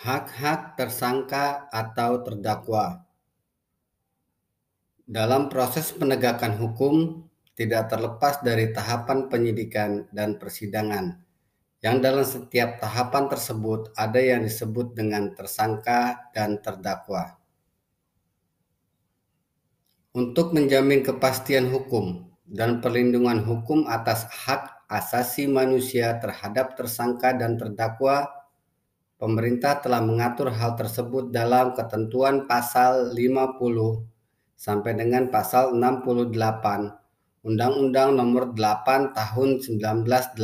Hak-hak tersangka atau terdakwa dalam proses penegakan hukum tidak terlepas dari tahapan penyidikan dan persidangan, yang dalam setiap tahapan tersebut ada yang disebut dengan tersangka dan terdakwa. Untuk menjamin kepastian hukum dan perlindungan hukum atas hak asasi manusia terhadap tersangka dan terdakwa pemerintah telah mengatur hal tersebut dalam ketentuan pasal 50 sampai dengan pasal 68 Undang-Undang Nomor 8 Tahun 1981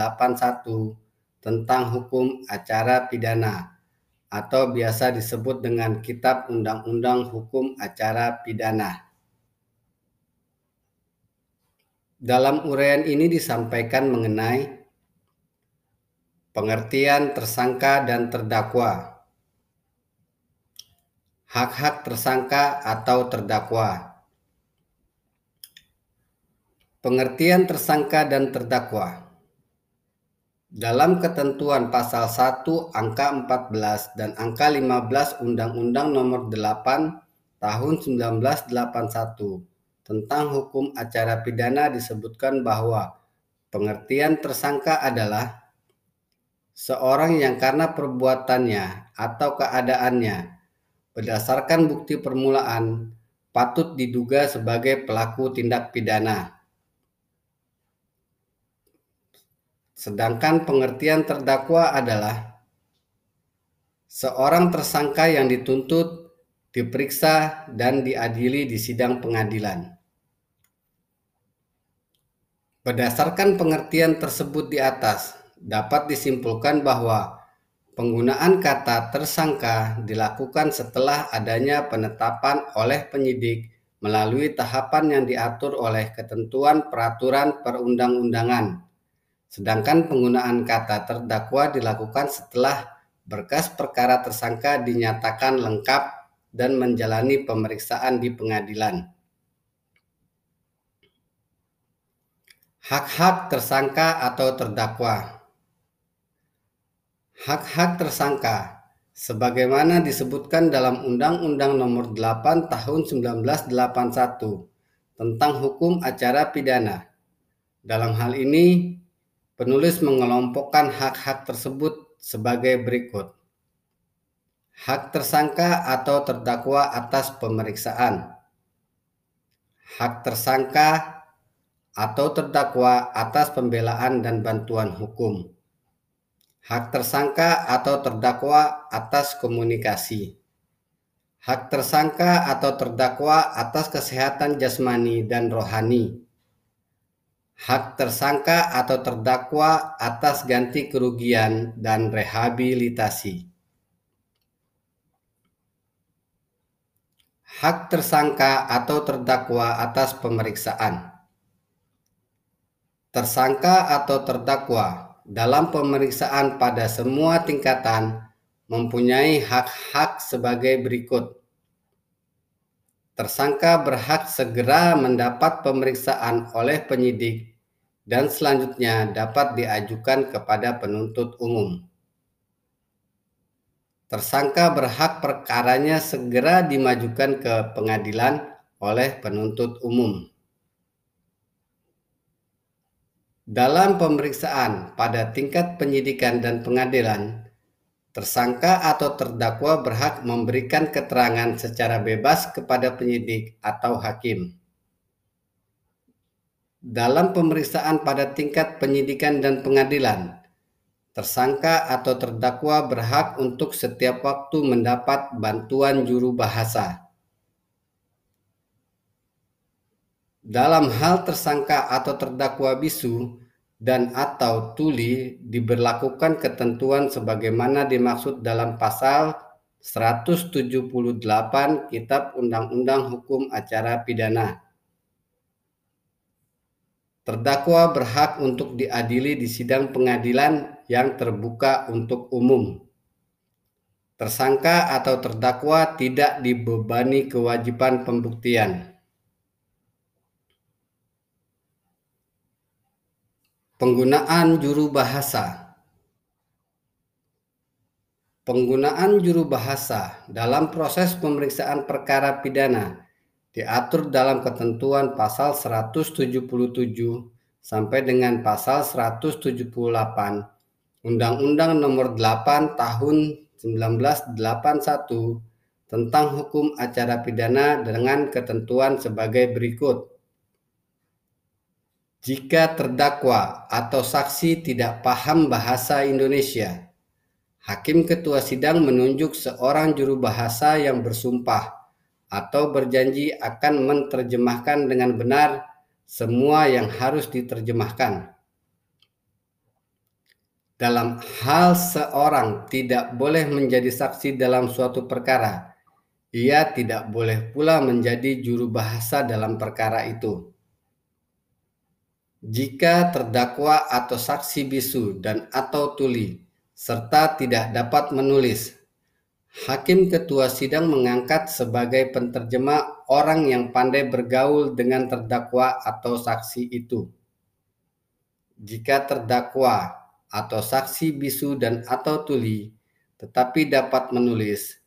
tentang Hukum Acara Pidana atau biasa disebut dengan Kitab Undang-Undang Hukum Acara Pidana. Dalam uraian ini disampaikan mengenai Pengertian tersangka dan terdakwa. Hak-hak tersangka atau terdakwa. Pengertian tersangka dan terdakwa. Dalam ketentuan pasal 1 angka 14 dan angka 15 Undang-Undang Nomor 8 Tahun 1981 tentang hukum acara pidana disebutkan bahwa pengertian tersangka adalah seorang yang karena perbuatannya atau keadaannya berdasarkan bukti permulaan patut diduga sebagai pelaku tindak pidana. Sedangkan pengertian terdakwa adalah seorang tersangka yang dituntut, diperiksa, dan diadili di sidang pengadilan. Berdasarkan pengertian tersebut di atas, dapat disimpulkan bahwa penggunaan kata tersangka dilakukan setelah adanya penetapan oleh penyidik melalui tahapan yang diatur oleh ketentuan peraturan perundang-undangan. Sedangkan penggunaan kata terdakwa dilakukan setelah berkas perkara tersangka dinyatakan lengkap dan menjalani pemeriksaan di pengadilan. Hak-hak tersangka atau terdakwa hak-hak tersangka sebagaimana disebutkan dalam Undang-Undang Nomor 8 Tahun 1981 tentang hukum acara pidana. Dalam hal ini, penulis mengelompokkan hak-hak tersebut sebagai berikut. Hak tersangka atau terdakwa atas pemeriksaan. Hak tersangka atau terdakwa atas pembelaan dan bantuan hukum hak tersangka atau terdakwa atas komunikasi, hak tersangka atau terdakwa atas kesehatan jasmani dan rohani, hak tersangka atau terdakwa atas ganti kerugian dan rehabilitasi. Hak tersangka atau terdakwa atas pemeriksaan. Tersangka atau terdakwa dalam pemeriksaan pada semua tingkatan mempunyai hak-hak sebagai berikut. Tersangka berhak segera mendapat pemeriksaan oleh penyidik dan selanjutnya dapat diajukan kepada penuntut umum. Tersangka berhak perkaranya segera dimajukan ke pengadilan oleh penuntut umum. Dalam pemeriksaan pada tingkat penyidikan dan pengadilan, tersangka atau terdakwa berhak memberikan keterangan secara bebas kepada penyidik atau hakim. Dalam pemeriksaan pada tingkat penyidikan dan pengadilan, tersangka atau terdakwa berhak untuk setiap waktu mendapat bantuan juru bahasa. Dalam hal tersangka atau terdakwa bisu dan atau tuli diberlakukan ketentuan sebagaimana dimaksud dalam pasal 178 Kitab Undang-Undang Hukum Acara Pidana. Terdakwa berhak untuk diadili di sidang pengadilan yang terbuka untuk umum. Tersangka atau terdakwa tidak dibebani kewajiban pembuktian. Penggunaan juru bahasa Penggunaan juru bahasa dalam proses pemeriksaan perkara pidana diatur dalam ketentuan pasal 177 sampai dengan pasal 178 Undang-Undang Nomor 8 Tahun 1981 tentang hukum acara pidana dengan ketentuan sebagai berikut. Jika terdakwa atau saksi tidak paham bahasa Indonesia, Hakim ketua sidang menunjuk seorang juru bahasa yang bersumpah atau berjanji akan menerjemahkan dengan benar semua yang harus diterjemahkan. Dalam hal seorang tidak boleh menjadi saksi dalam suatu perkara, ia tidak boleh pula menjadi juru bahasa dalam perkara itu. Jika terdakwa atau saksi bisu dan atau tuli serta tidak dapat menulis. Hakim ketua sidang mengangkat sebagai penterjemah orang yang pandai bergaul dengan terdakwa atau saksi itu. Jika terdakwa atau saksi bisu dan atau tuli tetapi dapat menulis,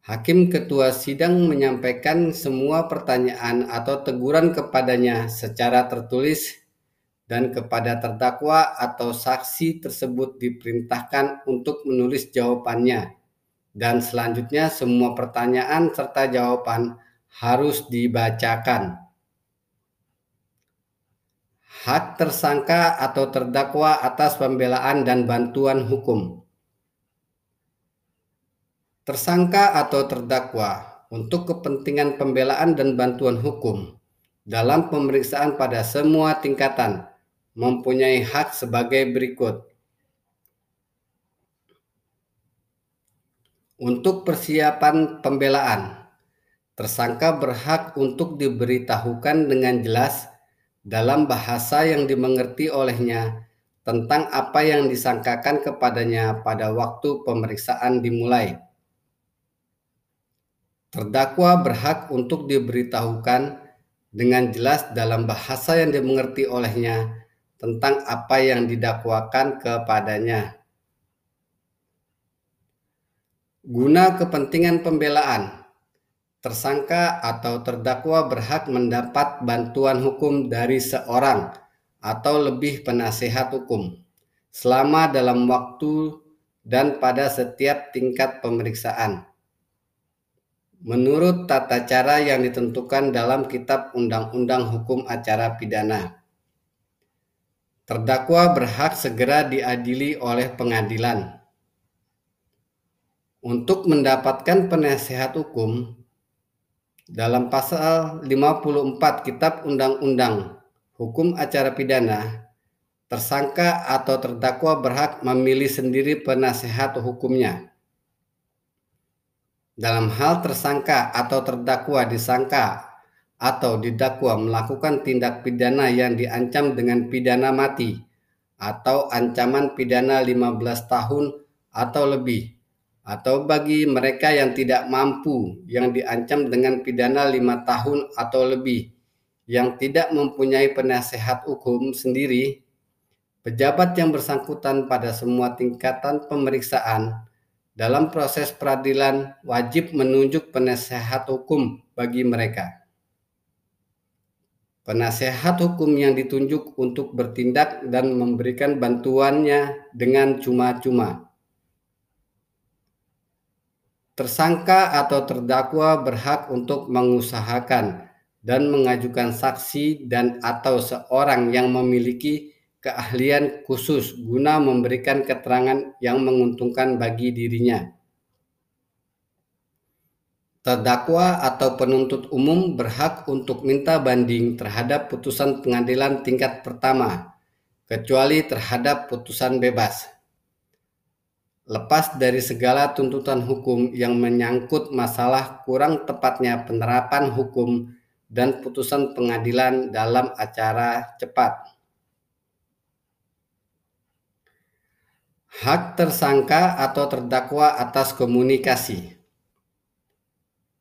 Hakim ketua sidang menyampaikan semua pertanyaan atau teguran kepadanya secara tertulis dan kepada terdakwa atau saksi tersebut diperintahkan untuk menulis jawabannya. Dan selanjutnya semua pertanyaan serta jawaban harus dibacakan. Hak tersangka atau terdakwa atas pembelaan dan bantuan hukum. Tersangka atau terdakwa untuk kepentingan pembelaan dan bantuan hukum dalam pemeriksaan pada semua tingkatan mempunyai hak sebagai berikut. Untuk persiapan pembelaan, tersangka berhak untuk diberitahukan dengan jelas dalam bahasa yang dimengerti olehnya tentang apa yang disangkakan kepadanya pada waktu pemeriksaan dimulai. Terdakwa berhak untuk diberitahukan dengan jelas dalam bahasa yang dimengerti olehnya tentang apa yang didakwakan kepadanya. Guna kepentingan pembelaan, tersangka atau terdakwa berhak mendapat bantuan hukum dari seorang atau lebih penasehat hukum selama dalam waktu dan pada setiap tingkat pemeriksaan. Menurut tata cara yang ditentukan dalam Kitab Undang-Undang Hukum Acara Pidana. Terdakwa berhak segera diadili oleh pengadilan. Untuk mendapatkan penasehat hukum, dalam pasal 54 Kitab Undang-Undang Hukum Acara Pidana, tersangka atau terdakwa berhak memilih sendiri penasehat hukumnya. Dalam hal tersangka atau terdakwa disangka atau didakwa melakukan tindak pidana yang diancam dengan pidana mati atau ancaman pidana 15 tahun atau lebih atau bagi mereka yang tidak mampu yang diancam dengan pidana lima tahun atau lebih yang tidak mempunyai penasehat hukum sendiri pejabat yang bersangkutan pada semua tingkatan pemeriksaan dalam proses peradilan wajib menunjuk penasehat hukum bagi mereka penasehat hukum yang ditunjuk untuk bertindak dan memberikan bantuannya dengan cuma-cuma. Tersangka atau terdakwa berhak untuk mengusahakan dan mengajukan saksi dan atau seorang yang memiliki keahlian khusus guna memberikan keterangan yang menguntungkan bagi dirinya. Terdakwa atau penuntut umum berhak untuk minta banding terhadap putusan pengadilan tingkat pertama, kecuali terhadap putusan bebas. Lepas dari segala tuntutan hukum yang menyangkut masalah kurang tepatnya penerapan hukum dan putusan pengadilan dalam acara cepat. Hak tersangka atau terdakwa atas komunikasi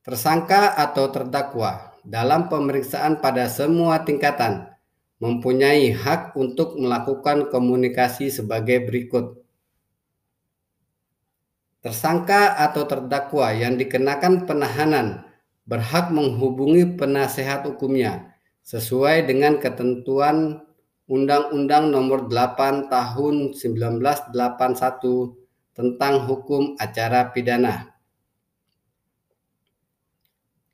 Tersangka atau terdakwa dalam pemeriksaan pada semua tingkatan mempunyai hak untuk melakukan komunikasi sebagai berikut. Tersangka atau terdakwa yang dikenakan penahanan berhak menghubungi penasehat hukumnya sesuai dengan ketentuan Undang-Undang Nomor 8 Tahun 1981 tentang Hukum Acara Pidana.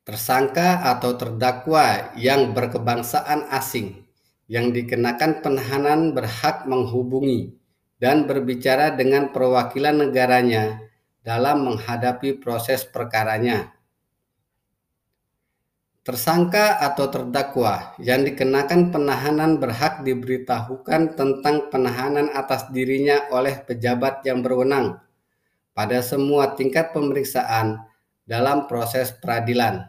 Tersangka atau terdakwa yang berkebangsaan asing yang dikenakan penahanan berhak menghubungi dan berbicara dengan perwakilan negaranya dalam menghadapi proses perkaranya. Tersangka atau terdakwa yang dikenakan penahanan berhak diberitahukan tentang penahanan atas dirinya oleh pejabat yang berwenang pada semua tingkat pemeriksaan dalam proses peradilan.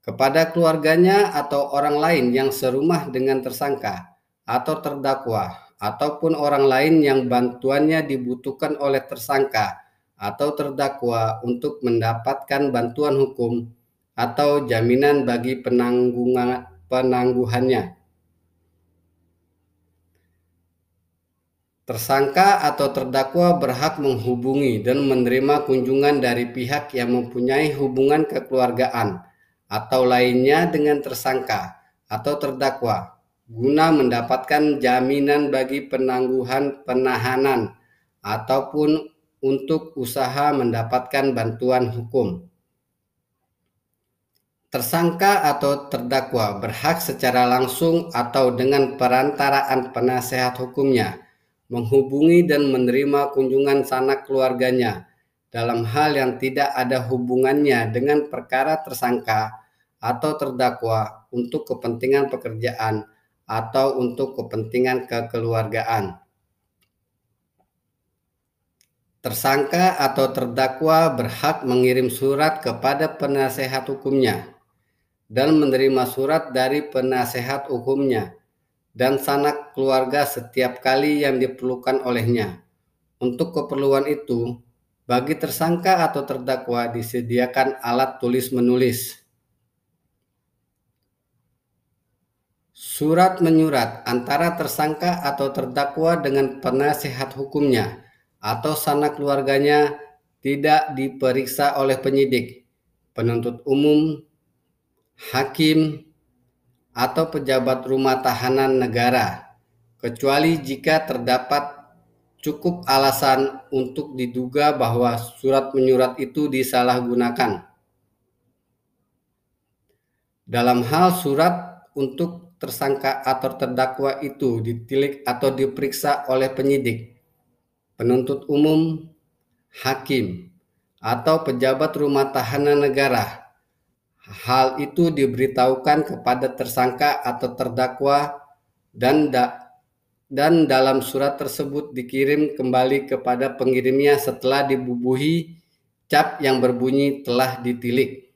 Kepada keluarganya atau orang lain yang serumah dengan tersangka atau terdakwa ataupun orang lain yang bantuannya dibutuhkan oleh tersangka atau terdakwa untuk mendapatkan bantuan hukum atau jaminan bagi penanggungan penangguhannya. Tersangka atau terdakwa berhak menghubungi dan menerima kunjungan dari pihak yang mempunyai hubungan kekeluargaan atau lainnya dengan tersangka atau terdakwa guna mendapatkan jaminan bagi penangguhan penahanan ataupun untuk usaha mendapatkan bantuan hukum. Tersangka atau terdakwa berhak secara langsung atau dengan perantaraan penasehat hukumnya menghubungi dan menerima kunjungan sanak keluarganya dalam hal yang tidak ada hubungannya dengan perkara tersangka atau terdakwa untuk kepentingan pekerjaan atau untuk kepentingan kekeluargaan. Tersangka atau terdakwa berhak mengirim surat kepada penasehat hukumnya dan menerima surat dari penasehat hukumnya dan sanak keluarga setiap kali yang diperlukan olehnya. Untuk keperluan itu, bagi tersangka atau terdakwa disediakan alat tulis-menulis. Surat menyurat antara tersangka atau terdakwa dengan penasehat hukumnya atau sanak keluarganya tidak diperiksa oleh penyidik, penuntut umum, hakim, atau pejabat rumah tahanan negara, kecuali jika terdapat cukup alasan untuk diduga bahwa surat menyurat itu disalahgunakan. Dalam hal surat untuk tersangka atau terdakwa itu ditilik atau diperiksa oleh penyidik, penuntut umum, hakim, atau pejabat rumah tahanan negara. Hal itu diberitahukan kepada tersangka atau terdakwa dan da dan dalam surat tersebut dikirim kembali kepada pengirimnya setelah dibubuhi cap yang berbunyi telah ditilik.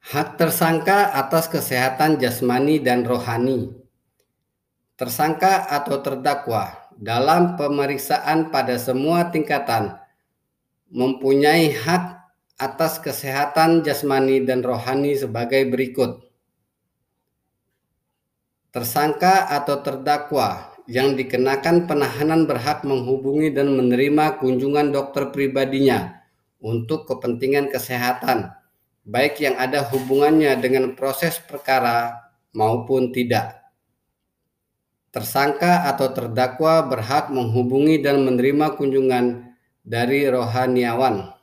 Hak tersangka atas kesehatan jasmani dan rohani tersangka atau terdakwa dalam pemeriksaan pada semua tingkatan mempunyai hak atas kesehatan jasmani dan rohani sebagai berikut. Tersangka atau terdakwa yang dikenakan penahanan berhak menghubungi dan menerima kunjungan dokter pribadinya untuk kepentingan kesehatan, baik yang ada hubungannya dengan proses perkara maupun tidak. Tersangka atau terdakwa berhak menghubungi dan menerima kunjungan dari rohaniawan.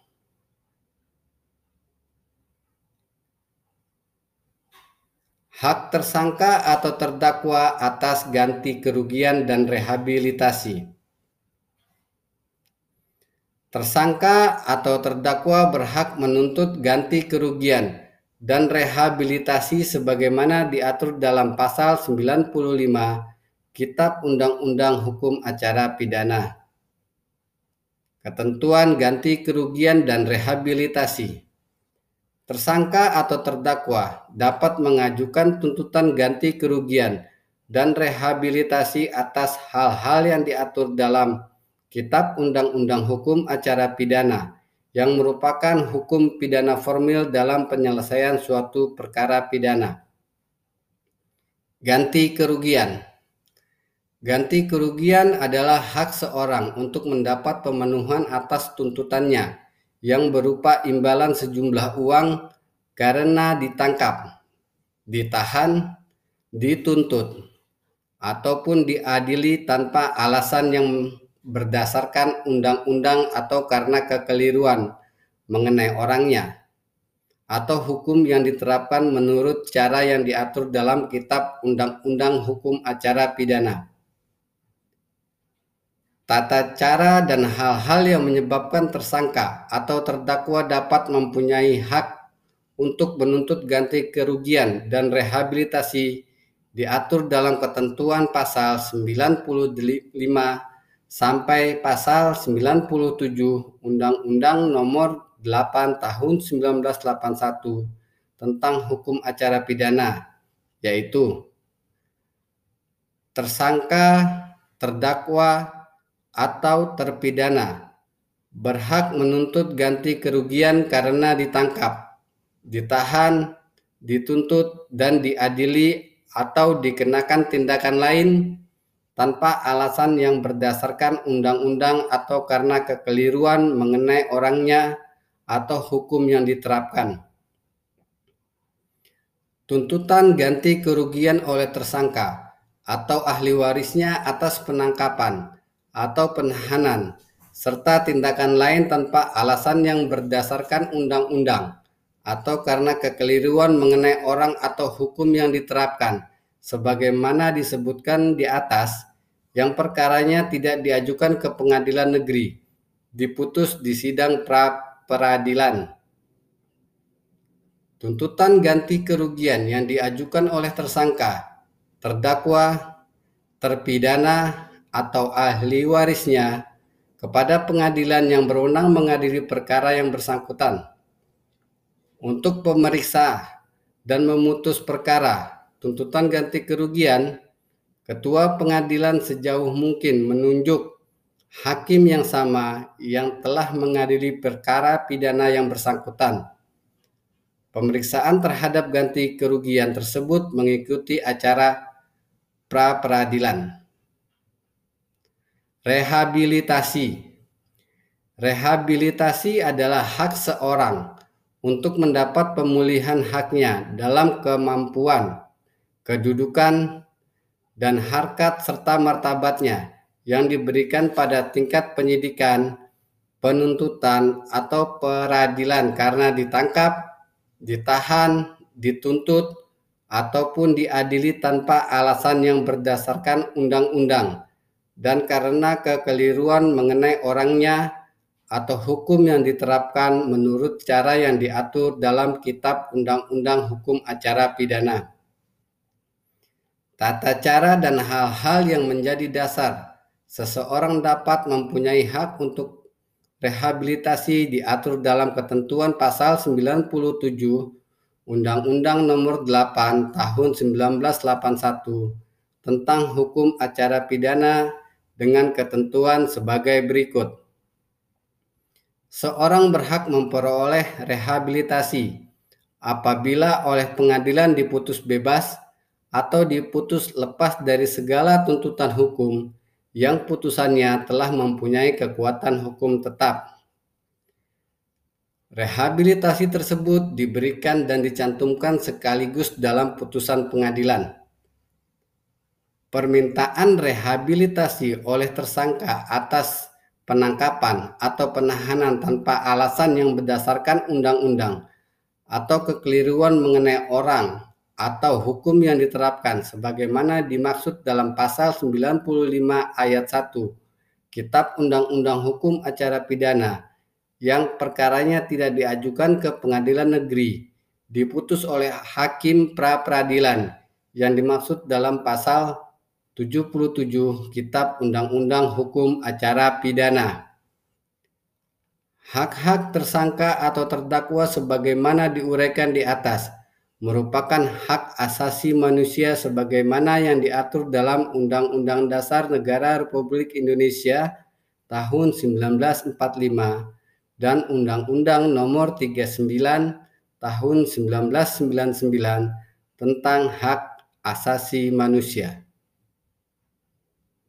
Hak tersangka atau terdakwa atas ganti kerugian dan rehabilitasi. Tersangka atau terdakwa berhak menuntut ganti kerugian dan rehabilitasi sebagaimana diatur dalam pasal 95 Kitab Undang-Undang Hukum Acara Pidana. Ketentuan ganti kerugian dan rehabilitasi. Tersangka atau terdakwa dapat mengajukan tuntutan ganti kerugian dan rehabilitasi atas hal-hal yang diatur dalam Kitab Undang-Undang Hukum Acara Pidana yang merupakan hukum pidana formil dalam penyelesaian suatu perkara pidana. Ganti kerugian Ganti kerugian adalah hak seorang untuk mendapat pemenuhan atas tuntutannya yang berupa imbalan sejumlah uang karena ditangkap, ditahan, dituntut, ataupun diadili tanpa alasan yang berdasarkan undang-undang atau karena kekeliruan mengenai orangnya, atau hukum yang diterapkan menurut cara yang diatur dalam Kitab Undang-Undang Hukum Acara Pidana tata cara dan hal-hal yang menyebabkan tersangka atau terdakwa dapat mempunyai hak untuk menuntut ganti kerugian dan rehabilitasi diatur dalam ketentuan pasal 95 sampai pasal 97 Undang-Undang Nomor 8 Tahun 1981 tentang hukum acara pidana yaitu tersangka, terdakwa, atau terpidana berhak menuntut ganti kerugian karena ditangkap, ditahan, dituntut, dan diadili atau dikenakan tindakan lain tanpa alasan yang berdasarkan undang-undang atau karena kekeliruan mengenai orangnya atau hukum yang diterapkan. Tuntutan ganti kerugian oleh tersangka atau ahli warisnya atas penangkapan atau penahanan, serta tindakan lain tanpa alasan yang berdasarkan undang-undang atau karena kekeliruan mengenai orang atau hukum yang diterapkan, sebagaimana disebutkan di atas, yang perkaranya tidak diajukan ke pengadilan negeri, diputus di sidang pra peradilan. Tuntutan ganti kerugian yang diajukan oleh tersangka, terdakwa, terpidana, atau ahli warisnya kepada pengadilan yang berwenang mengadili perkara yang bersangkutan. Untuk pemeriksa dan memutus perkara tuntutan ganti kerugian, ketua pengadilan sejauh mungkin menunjuk hakim yang sama yang telah mengadili perkara pidana yang bersangkutan. Pemeriksaan terhadap ganti kerugian tersebut mengikuti acara pra peradilan. Rehabilitasi. Rehabilitasi adalah hak seorang untuk mendapat pemulihan haknya dalam kemampuan, kedudukan, dan harkat serta martabatnya yang diberikan pada tingkat penyidikan, penuntutan, atau peradilan karena ditangkap, ditahan, dituntut, ataupun diadili tanpa alasan yang berdasarkan undang-undang dan karena kekeliruan mengenai orangnya atau hukum yang diterapkan menurut cara yang diatur dalam Kitab Undang-Undang Hukum Acara Pidana. Tata cara dan hal-hal yang menjadi dasar seseorang dapat mempunyai hak untuk rehabilitasi diatur dalam ketentuan pasal 97 Undang-Undang Nomor 8 Tahun 1981 tentang hukum acara pidana dengan ketentuan sebagai berikut. Seorang berhak memperoleh rehabilitasi apabila oleh pengadilan diputus bebas atau diputus lepas dari segala tuntutan hukum yang putusannya telah mempunyai kekuatan hukum tetap. Rehabilitasi tersebut diberikan dan dicantumkan sekaligus dalam putusan pengadilan permintaan rehabilitasi oleh tersangka atas penangkapan atau penahanan tanpa alasan yang berdasarkan undang-undang atau kekeliruan mengenai orang atau hukum yang diterapkan sebagaimana dimaksud dalam pasal 95 ayat 1 Kitab Undang-Undang Hukum Acara Pidana yang perkaranya tidak diajukan ke pengadilan negeri diputus oleh hakim pra peradilan yang dimaksud dalam pasal 77 Kitab Undang-Undang Hukum Acara Pidana. Hak-hak tersangka atau terdakwa sebagaimana diuraikan di atas merupakan hak asasi manusia sebagaimana yang diatur dalam Undang-Undang Dasar Negara Republik Indonesia tahun 1945 dan Undang-Undang Nomor 39 tahun 1999 tentang hak asasi manusia.